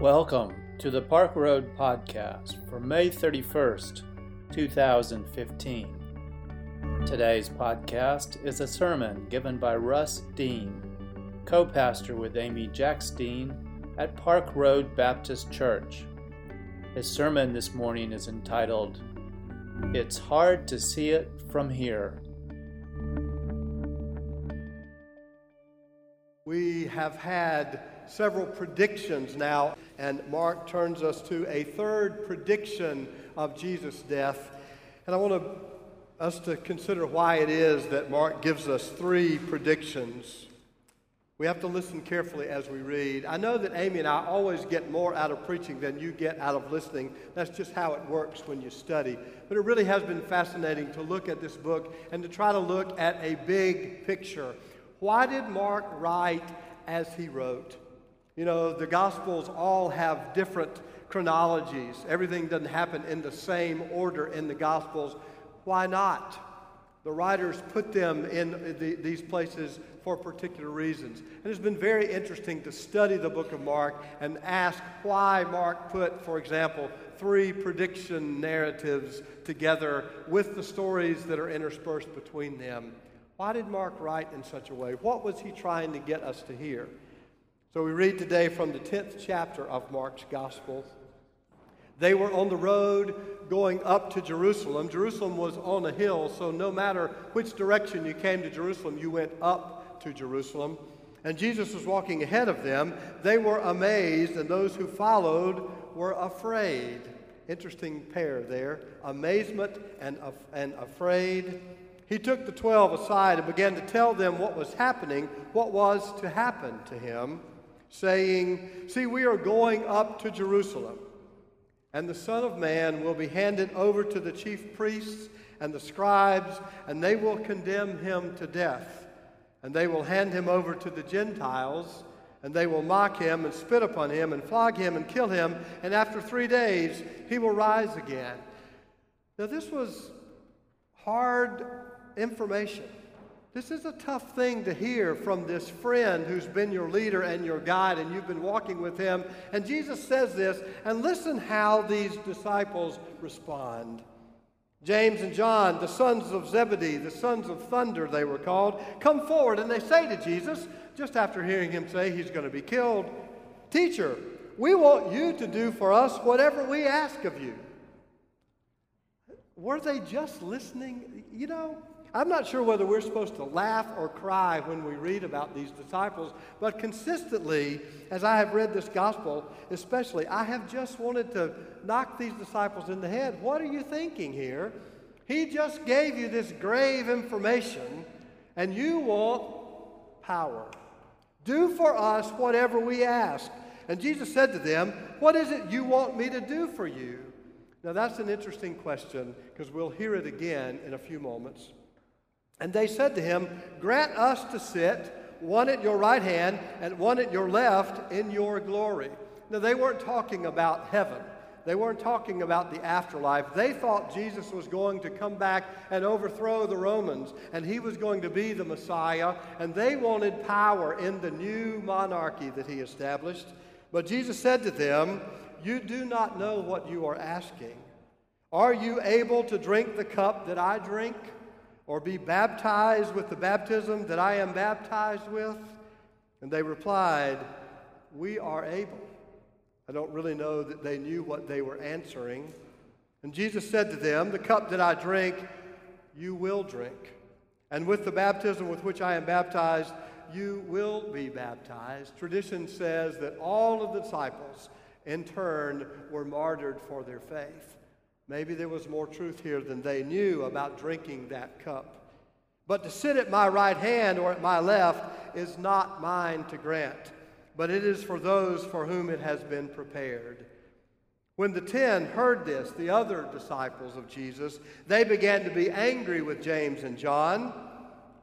Welcome to the Park Road Podcast for May 31st, 2015. Today's podcast is a sermon given by Russ Dean, co pastor with Amy Jacks Dean at Park Road Baptist Church. His sermon this morning is entitled, It's Hard to See It From Here. We have had several predictions now, and Mark turns us to a third prediction of Jesus' death. And I want to, us to consider why it is that Mark gives us three predictions. We have to listen carefully as we read. I know that Amy and I always get more out of preaching than you get out of listening. That's just how it works when you study. But it really has been fascinating to look at this book and to try to look at a big picture. Why did Mark write as he wrote? You know, the Gospels all have different chronologies. Everything doesn't happen in the same order in the Gospels. Why not? The writers put them in the, these places for particular reasons. And it's been very interesting to study the book of Mark and ask why Mark put, for example, three prediction narratives together with the stories that are interspersed between them. Why did Mark write in such a way? What was he trying to get us to hear? So we read today from the 10th chapter of Mark's Gospel. They were on the road going up to Jerusalem. Jerusalem was on a hill, so no matter which direction you came to Jerusalem, you went up to Jerusalem. And Jesus was walking ahead of them. They were amazed, and those who followed were afraid. Interesting pair there amazement and, and afraid. He took the twelve aside and began to tell them what was happening, what was to happen to him, saying, See, we are going up to Jerusalem, and the Son of Man will be handed over to the chief priests and the scribes, and they will condemn him to death. And they will hand him over to the Gentiles, and they will mock him and spit upon him and flog him and kill him, and after three days he will rise again. Now, this was hard information. This is a tough thing to hear from this friend who's been your leader and your guide, and you've been walking with him. And Jesus says this, and listen how these disciples respond. James and John, the sons of Zebedee, the sons of thunder, they were called, come forward and they say to Jesus, just after hearing him say he's going to be killed, Teacher, we want you to do for us whatever we ask of you. Were they just listening? You know, I'm not sure whether we're supposed to laugh or cry when we read about these disciples, but consistently, as I have read this gospel, especially, I have just wanted to knock these disciples in the head. What are you thinking here? He just gave you this grave information, and you want power. Do for us whatever we ask. And Jesus said to them, What is it you want me to do for you? Now, that's an interesting question because we'll hear it again in a few moments. And they said to him, Grant us to sit, one at your right hand and one at your left, in your glory. Now, they weren't talking about heaven. They weren't talking about the afterlife. They thought Jesus was going to come back and overthrow the Romans, and he was going to be the Messiah, and they wanted power in the new monarchy that he established. But Jesus said to them, You do not know what you are asking. Are you able to drink the cup that I drink? Or be baptized with the baptism that I am baptized with? And they replied, We are able. I don't really know that they knew what they were answering. And Jesus said to them, The cup that I drink, you will drink. And with the baptism with which I am baptized, you will be baptized. Tradition says that all of the disciples, in turn, were martyred for their faith. Maybe there was more truth here than they knew about drinking that cup. But to sit at my right hand or at my left is not mine to grant, but it is for those for whom it has been prepared. When the ten heard this, the other disciples of Jesus, they began to be angry with James and John,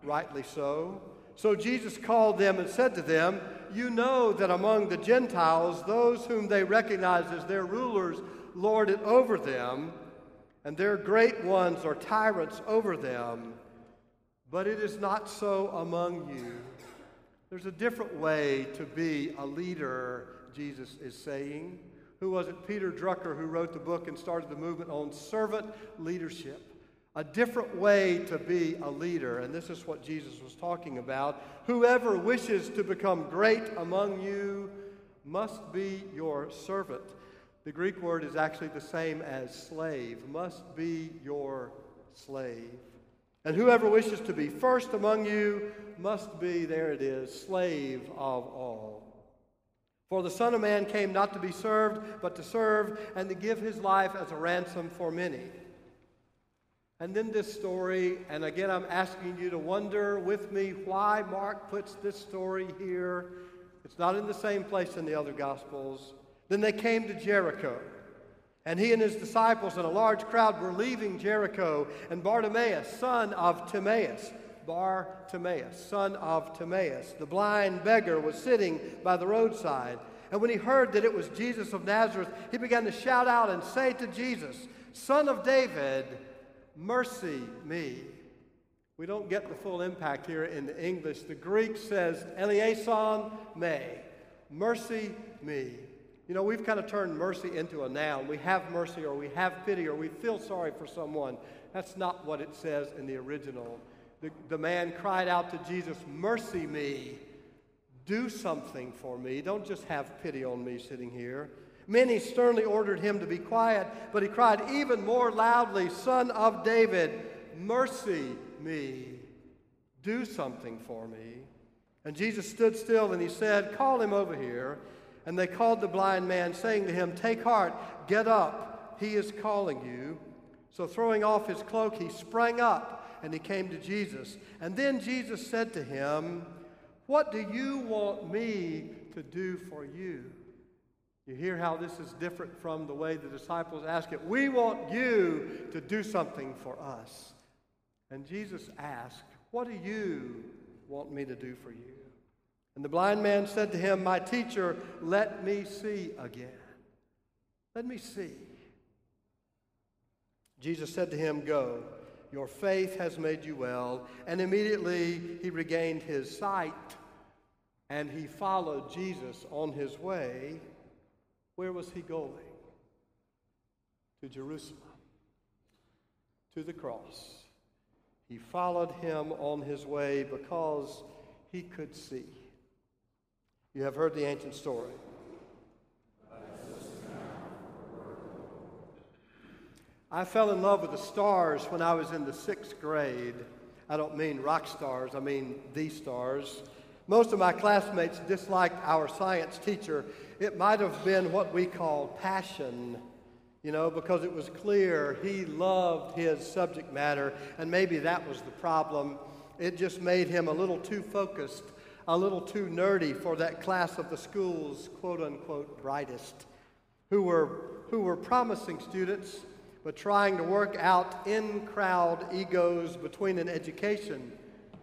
rightly so. So Jesus called them and said to them, You know that among the Gentiles, those whom they recognize as their rulers lord it over them, and their great ones are tyrants over them. But it is not so among you. There's a different way to be a leader, Jesus is saying. Who was it? Peter Drucker, who wrote the book and started the movement on servant leadership. A different way to be a leader. And this is what Jesus was talking about. Whoever wishes to become great among you must be your servant. The Greek word is actually the same as slave, must be your slave. And whoever wishes to be first among you must be, there it is, slave of all. For the Son of Man came not to be served, but to serve and to give his life as a ransom for many. And then this story, and again, I'm asking you to wonder with me why Mark puts this story here. It's not in the same place in the other Gospels. Then they came to Jericho. And he and his disciples and a large crowd were leaving Jericho. And Bartimaeus, son of Timaeus, Bar Timaeus, son of Timaeus, the blind beggar, was sitting by the roadside. And when he heard that it was Jesus of Nazareth, he began to shout out and say to Jesus, Son of David, mercy me. We don't get the full impact here in the English. The Greek says, Eleison me, mercy me. You know, we've kind of turned mercy into a noun. We have mercy or we have pity or we feel sorry for someone. That's not what it says in the original. The, the man cried out to Jesus, Mercy me. Do something for me. Don't just have pity on me sitting here. Many sternly ordered him to be quiet, but he cried even more loudly, Son of David, mercy me. Do something for me. And Jesus stood still and he said, Call him over here. And they called the blind man, saying to him, Take heart, get up, he is calling you. So throwing off his cloak, he sprang up and he came to Jesus. And then Jesus said to him, What do you want me to do for you? You hear how this is different from the way the disciples ask it. We want you to do something for us. And Jesus asked, What do you want me to do for you? And the blind man said to him, My teacher, let me see again. Let me see. Jesus said to him, Go, your faith has made you well. And immediately he regained his sight and he followed Jesus on his way. Where was he going? To Jerusalem, to the cross. He followed him on his way because he could see. You have heard the ancient story. I fell in love with the stars when I was in the sixth grade. I don't mean rock stars, I mean the stars. Most of my classmates disliked our science teacher. It might have been what we call passion, you know, because it was clear he loved his subject matter, and maybe that was the problem. It just made him a little too focused a little too nerdy for that class of the school's quote unquote brightest, who were, who were promising students, but trying to work out in crowd egos between an education,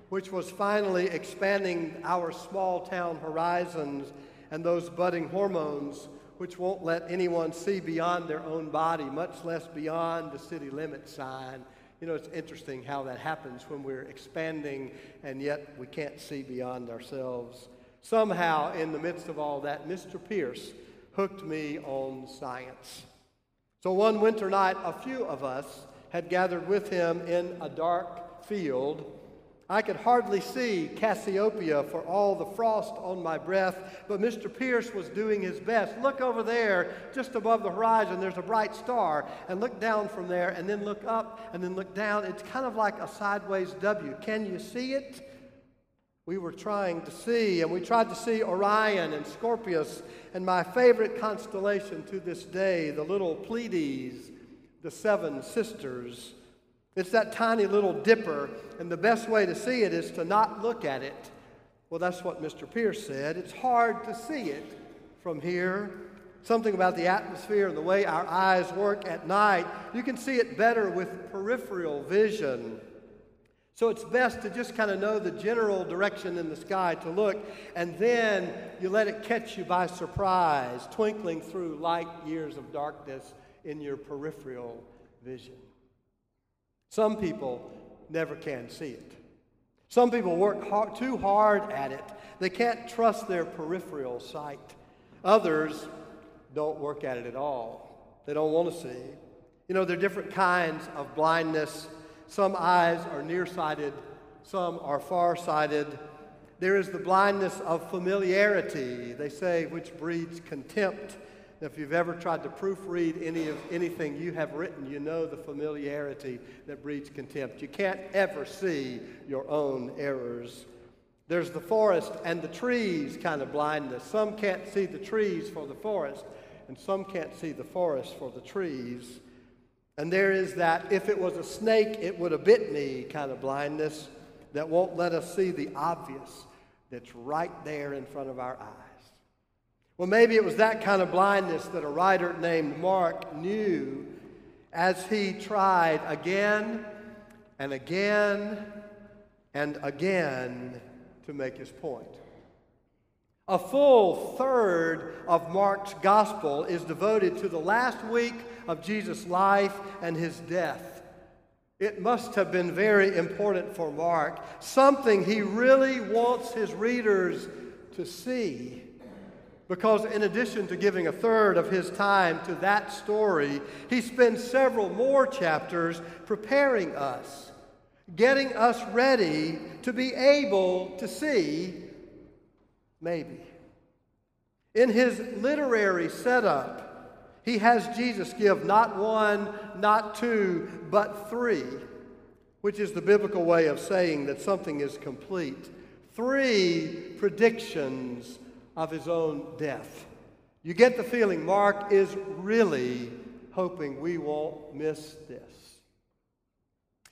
which was finally expanding our small town horizons and those budding hormones, which won't let anyone see beyond their own body, much less beyond the city limit sign you know, it's interesting how that happens when we're expanding and yet we can't see beyond ourselves. Somehow, in the midst of all that, Mr. Pierce hooked me on science. So one winter night, a few of us had gathered with him in a dark field I could hardly see Cassiopeia for all the frost on my breath, but Mr. Pierce was doing his best. Look over there, just above the horizon, there's a bright star, and look down from there, and then look up, and then look down. It's kind of like a sideways W. Can you see it? We were trying to see, and we tried to see Orion and Scorpius, and my favorite constellation to this day, the little Pleiades, the seven sisters. It's that tiny little dipper, and the best way to see it is to not look at it. Well, that's what Mr. Pierce said. It's hard to see it from here. Something about the atmosphere and the way our eyes work at night, you can see it better with peripheral vision. So it's best to just kind of know the general direction in the sky to look, and then you let it catch you by surprise, twinkling through light years of darkness in your peripheral vision. Some people never can see it. Some people work hard, too hard at it. They can't trust their peripheral sight. Others don't work at it at all. They don't want to see. You know, there are different kinds of blindness. Some eyes are nearsighted, some are farsighted. There is the blindness of familiarity, they say, which breeds contempt. If you've ever tried to proofread any of anything you have written, you know the familiarity that breeds contempt. You can't ever see your own errors. There's the forest and the trees kind of blindness. Some can't see the trees for the forest, and some can't see the forest for the trees. And there is that if it was a snake, it would have bit me kind of blindness that won't let us see the obvious that's right there in front of our eyes. Well, maybe it was that kind of blindness that a writer named Mark knew as he tried again and again and again to make his point. A full third of Mark's gospel is devoted to the last week of Jesus' life and his death. It must have been very important for Mark, something he really wants his readers to see. Because, in addition to giving a third of his time to that story, he spends several more chapters preparing us, getting us ready to be able to see maybe. In his literary setup, he has Jesus give not one, not two, but three, which is the biblical way of saying that something is complete. Three predictions of his own death. You get the feeling Mark is really hoping we won't miss this.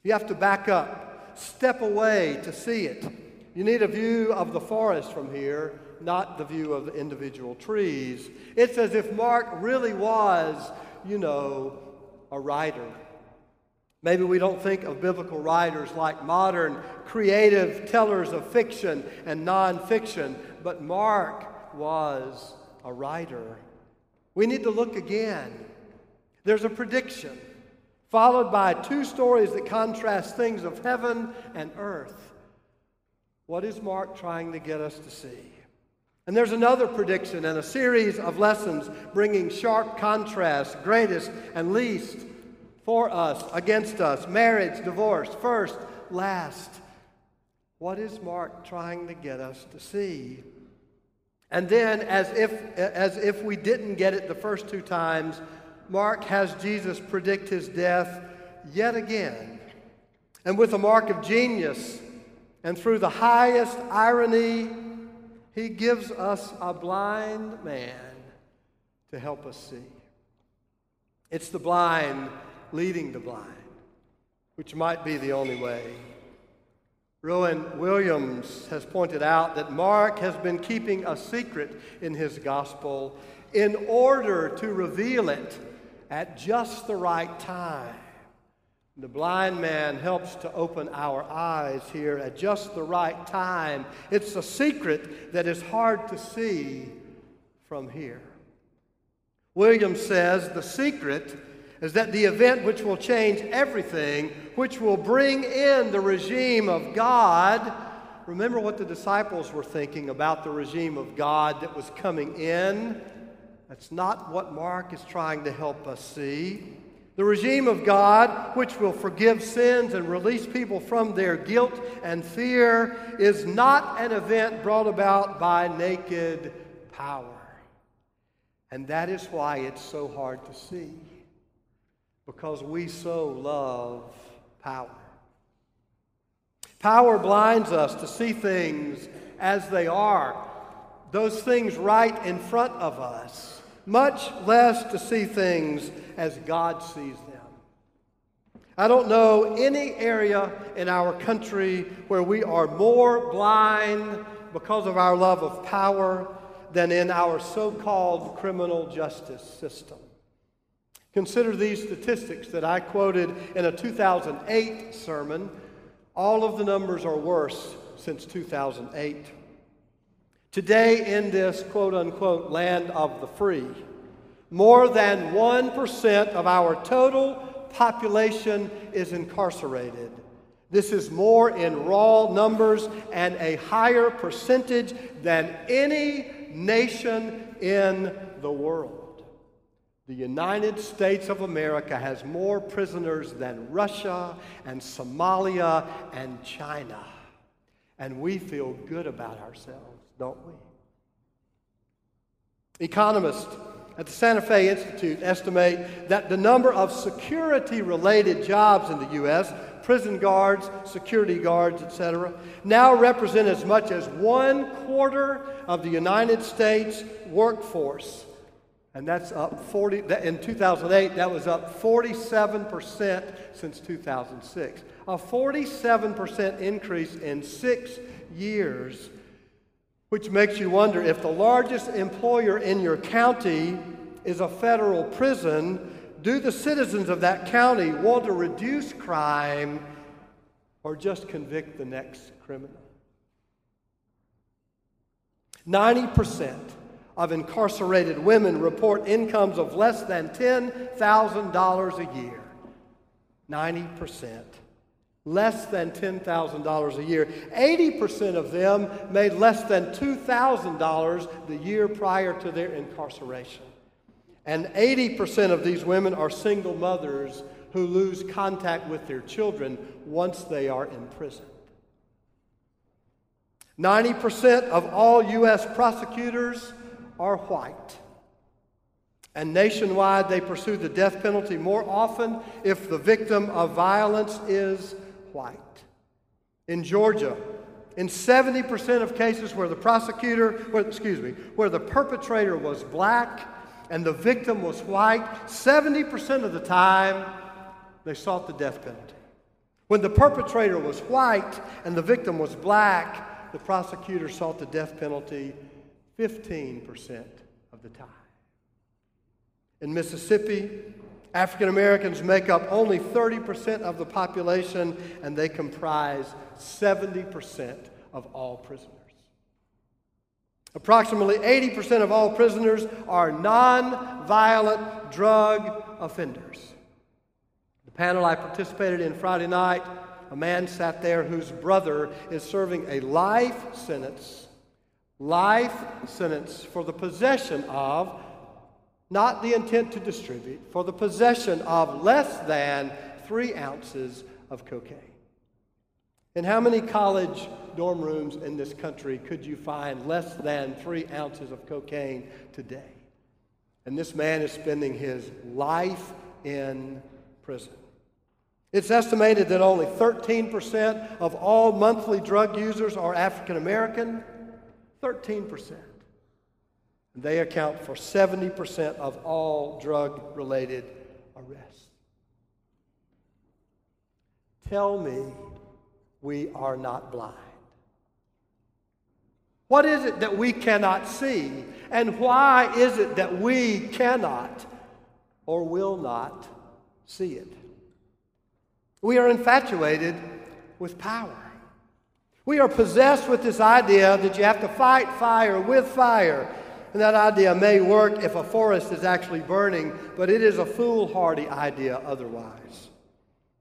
You have to back up, step away to see it. You need a view of the forest from here, not the view of the individual trees. It's as if Mark really was, you know, a writer. Maybe we don't think of biblical writers like modern creative tellers of fiction and nonfiction, but Mark was a writer. We need to look again. There's a prediction, followed by two stories that contrast things of heaven and earth. What is Mark trying to get us to see? And there's another prediction and a series of lessons bringing sharp contrast, greatest and least, for us, against us, marriage, divorce, first, last. What is Mark trying to get us to see? And then, as if, as if we didn't get it the first two times, Mark has Jesus predict his death yet again. And with a mark of genius, and through the highest irony, he gives us a blind man to help us see. It's the blind leading the blind, which might be the only way. Rowan Williams has pointed out that Mark has been keeping a secret in his gospel in order to reveal it at just the right time. The blind man helps to open our eyes here at just the right time. It's a secret that is hard to see from here. Williams says the secret is that the event which will change everything, which will bring in the regime of God. Remember what the disciples were thinking about the regime of God that was coming in? That's not what Mark is trying to help us see. The regime of God, which will forgive sins and release people from their guilt and fear, is not an event brought about by naked power. And that is why it's so hard to see because we so love power. Power blinds us to see things as they are, those things right in front of us, much less to see things as God sees them. I don't know any area in our country where we are more blind because of our love of power than in our so called criminal justice system. Consider these statistics that I quoted in a 2008 sermon. All of the numbers are worse since 2008. Today, in this quote unquote land of the free, more than 1% of our total population is incarcerated. This is more in raw numbers and a higher percentage than any nation in the world. The United States of America has more prisoners than Russia and Somalia and China. And we feel good about ourselves, don't we? Economists at the Santa Fe Institute estimate that the number of security related jobs in the U.S., prison guards, security guards, etc., now represent as much as one quarter of the United States workforce. And that's up 40, in 2008, that was up 47% since 2006. A 47% increase in six years which makes you wonder if the largest employer in your county is a federal prison, do the citizens of that county want to reduce crime or just convict the next criminal? 90% of incarcerated women report incomes of less than $10,000 a year. 90% less than $10,000 a year. 80% of them made less than $2,000 the year prior to their incarceration. And 80% of these women are single mothers who lose contact with their children once they are in prison. 90% of all U.S. prosecutors are white. And nationwide, they pursue the death penalty more often if the victim of violence is white. In Georgia, in 70% of cases where the prosecutor, where, excuse me, where the perpetrator was black and the victim was white, 70% of the time they sought the death penalty. When the perpetrator was white and the victim was black, the prosecutor sought the death penalty 15% of the time. In Mississippi, African Americans make up only 30% of the population, and they comprise 70% of all prisoners. Approximately 80% of all prisoners are non-violent drug offenders. The panel I participated in Friday night, a man sat there whose brother is serving a life sentence, life sentence for the possession of not the intent to distribute, for the possession of less than three ounces of cocaine. In how many college dorm rooms in this country could you find less than three ounces of cocaine today? And this man is spending his life in prison. It's estimated that only 13% of all monthly drug users are African American. 13%. They account for 70% of all drug related arrests. Tell me we are not blind. What is it that we cannot see? And why is it that we cannot or will not see it? We are infatuated with power. We are possessed with this idea that you have to fight fire with fire. And that idea may work if a forest is actually burning, but it is a foolhardy idea otherwise.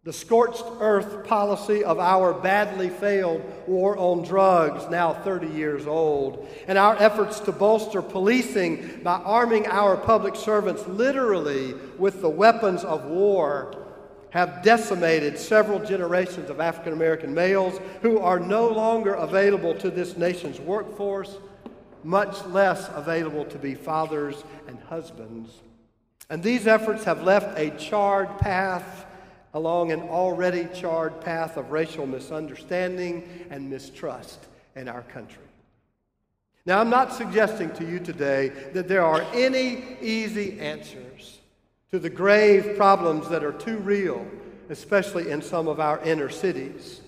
The scorched earth policy of our badly failed war on drugs, now 30 years old, and our efforts to bolster policing by arming our public servants literally with the weapons of war have decimated several generations of African American males who are no longer available to this nation's workforce much less available to be fathers and husbands. And these efforts have left a charred path along an already charred path of racial misunderstanding and mistrust in our country. Now, I'm not suggesting to you today that there are any easy answers to the grave problems that are too real, especially in some of our inner cities.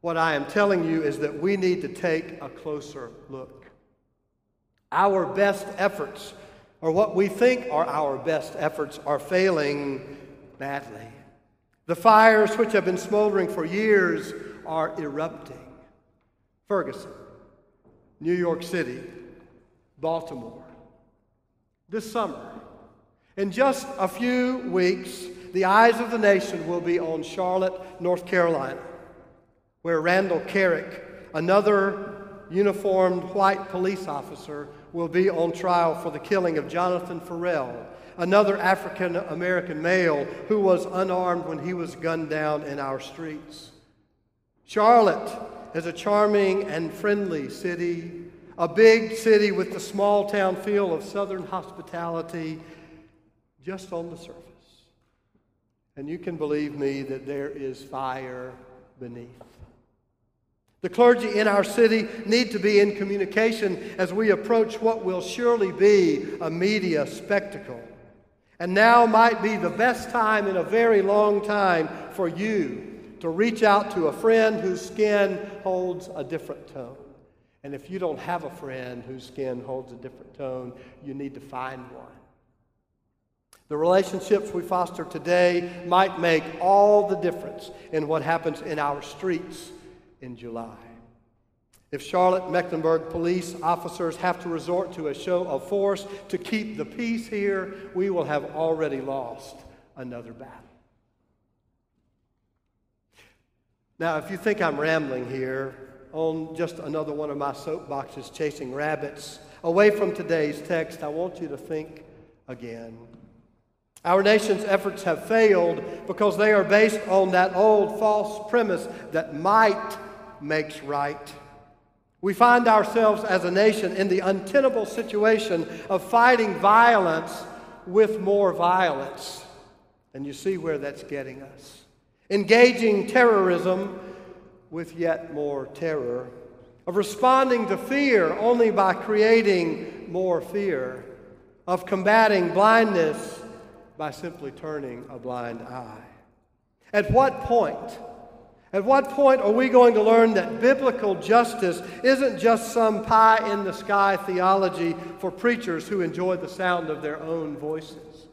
What I am telling you is that we need to take a closer look. Our best efforts, or what we think are our best efforts, are failing badly. The fires which have been smoldering for years are erupting. Ferguson, New York City, Baltimore. This summer, in just a few weeks, the eyes of the nation will be on Charlotte, North Carolina, where Randall Kerrick, another uniformed white police officer will be on trial for the killing of Jonathan Ferrell, another African American male who was unarmed when he was gunned down in our streets. Charlotte is a charming and friendly city, a big city with the small town feel of southern hospitality just on the surface. And you can believe me that there is fire beneath. The clergy in our city need to be in communication as we approach what will surely be a media spectacle. And now might be the best time in a very long time for you to reach out to a friend whose skin holds a different tone. And if you don't have a friend whose skin holds a different tone, you need to find one. The relationships we foster today might make all the difference in what happens in our streets in July. If Charlotte Mecklenburg police officers have to resort to a show of force to keep the peace here, we will have already lost another battle. Now, if you think I'm rambling here on just another one of my soapboxes chasing rabbits, away from today's text, I want you to think again. Our nation's efforts have failed because they are based on that old false premise that might makes right. We find ourselves as a nation in the untenable situation of fighting violence with more violence. And you see where that's getting us. Engaging terrorism with yet more terror. Of responding to fear only by creating more fear. Of combating blindness by simply turning a blind eye. At what point? At what point are we going to learn that biblical justice isn't just some pie in the sky theology for preachers who enjoy the sound of their own voices?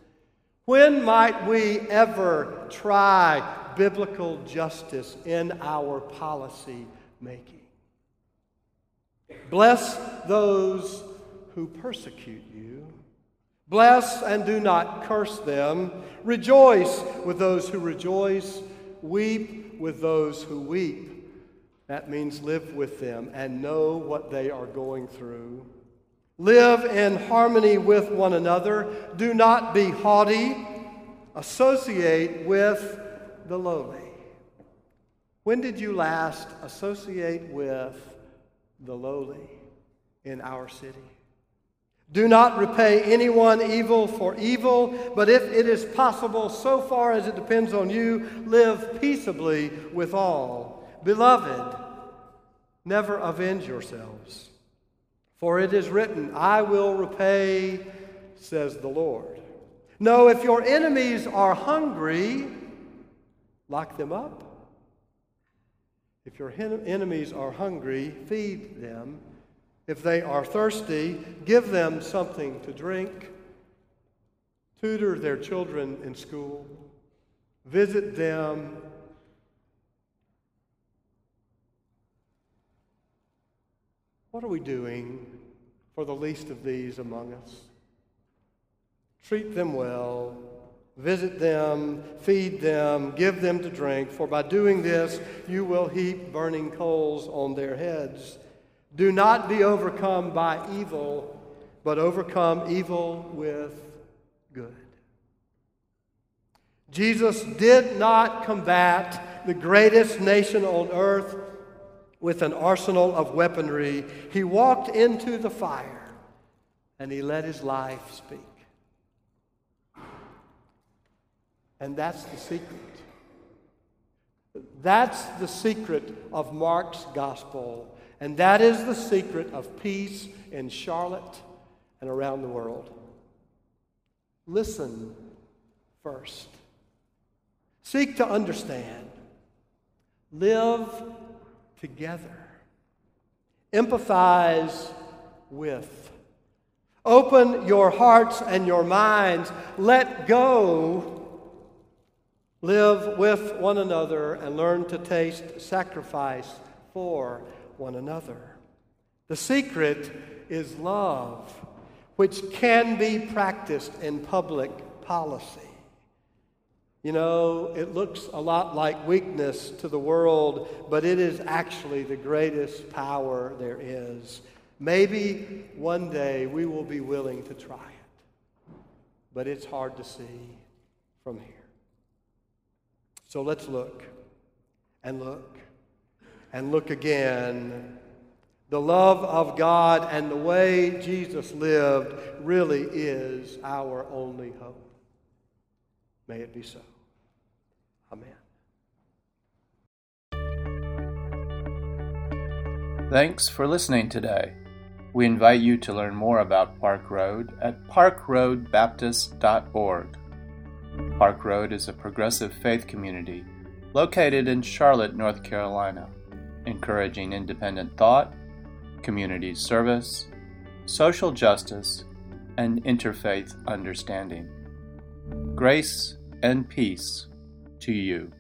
When might we ever try biblical justice in our policy making? Bless those who persecute you. Bless and do not curse them. Rejoice with those who rejoice. Weep with those who weep. That means live with them and know what they are going through. Live in harmony with one another. Do not be haughty. Associate with the lowly. When did you last associate with the lowly in our city? Do not repay anyone evil for evil, but if it is possible, so far as it depends on you, live peaceably with all. Beloved, never avenge yourselves. For it is written, I will repay, says the Lord. No, if your enemies are hungry, lock them up. If your enemies are hungry, feed them. If they are thirsty, give them something to drink. Tutor their children in school. Visit them. What are we doing for the least of these among us? Treat them well. Visit them, feed them, give them to drink, for by doing this you will heap burning coals on their heads. Do not be overcome by evil, but overcome evil with good. Jesus did not combat the greatest nation on earth with an arsenal of weaponry. He walked into the fire and he let his life speak. And that's the secret. That's the secret of Mark's gospel and that is the secret of peace in Charlotte and around the world. Listen first. Seek to understand. Live together. Empathize with. Open your hearts and your minds. Let go. Live with one another and learn to taste sacrifice for one another. The secret is love, which can be practiced in public policy. You know, it looks a lot like weakness to the world, but it is actually the greatest power there is. Maybe one day we will be willing to try it, but it's hard to see from here. So let's look and look and look again. The love of God and the way Jesus lived really is our only hope. May it be so. Amen. Thanks for listening today. We invite you to learn more about Park Road at parkroadbaptist.org. Park Road is a progressive faith community located in Charlotte, North Carolina, encouraging independent thought, community service, social justice, and interfaith understanding. Grace and peace to you.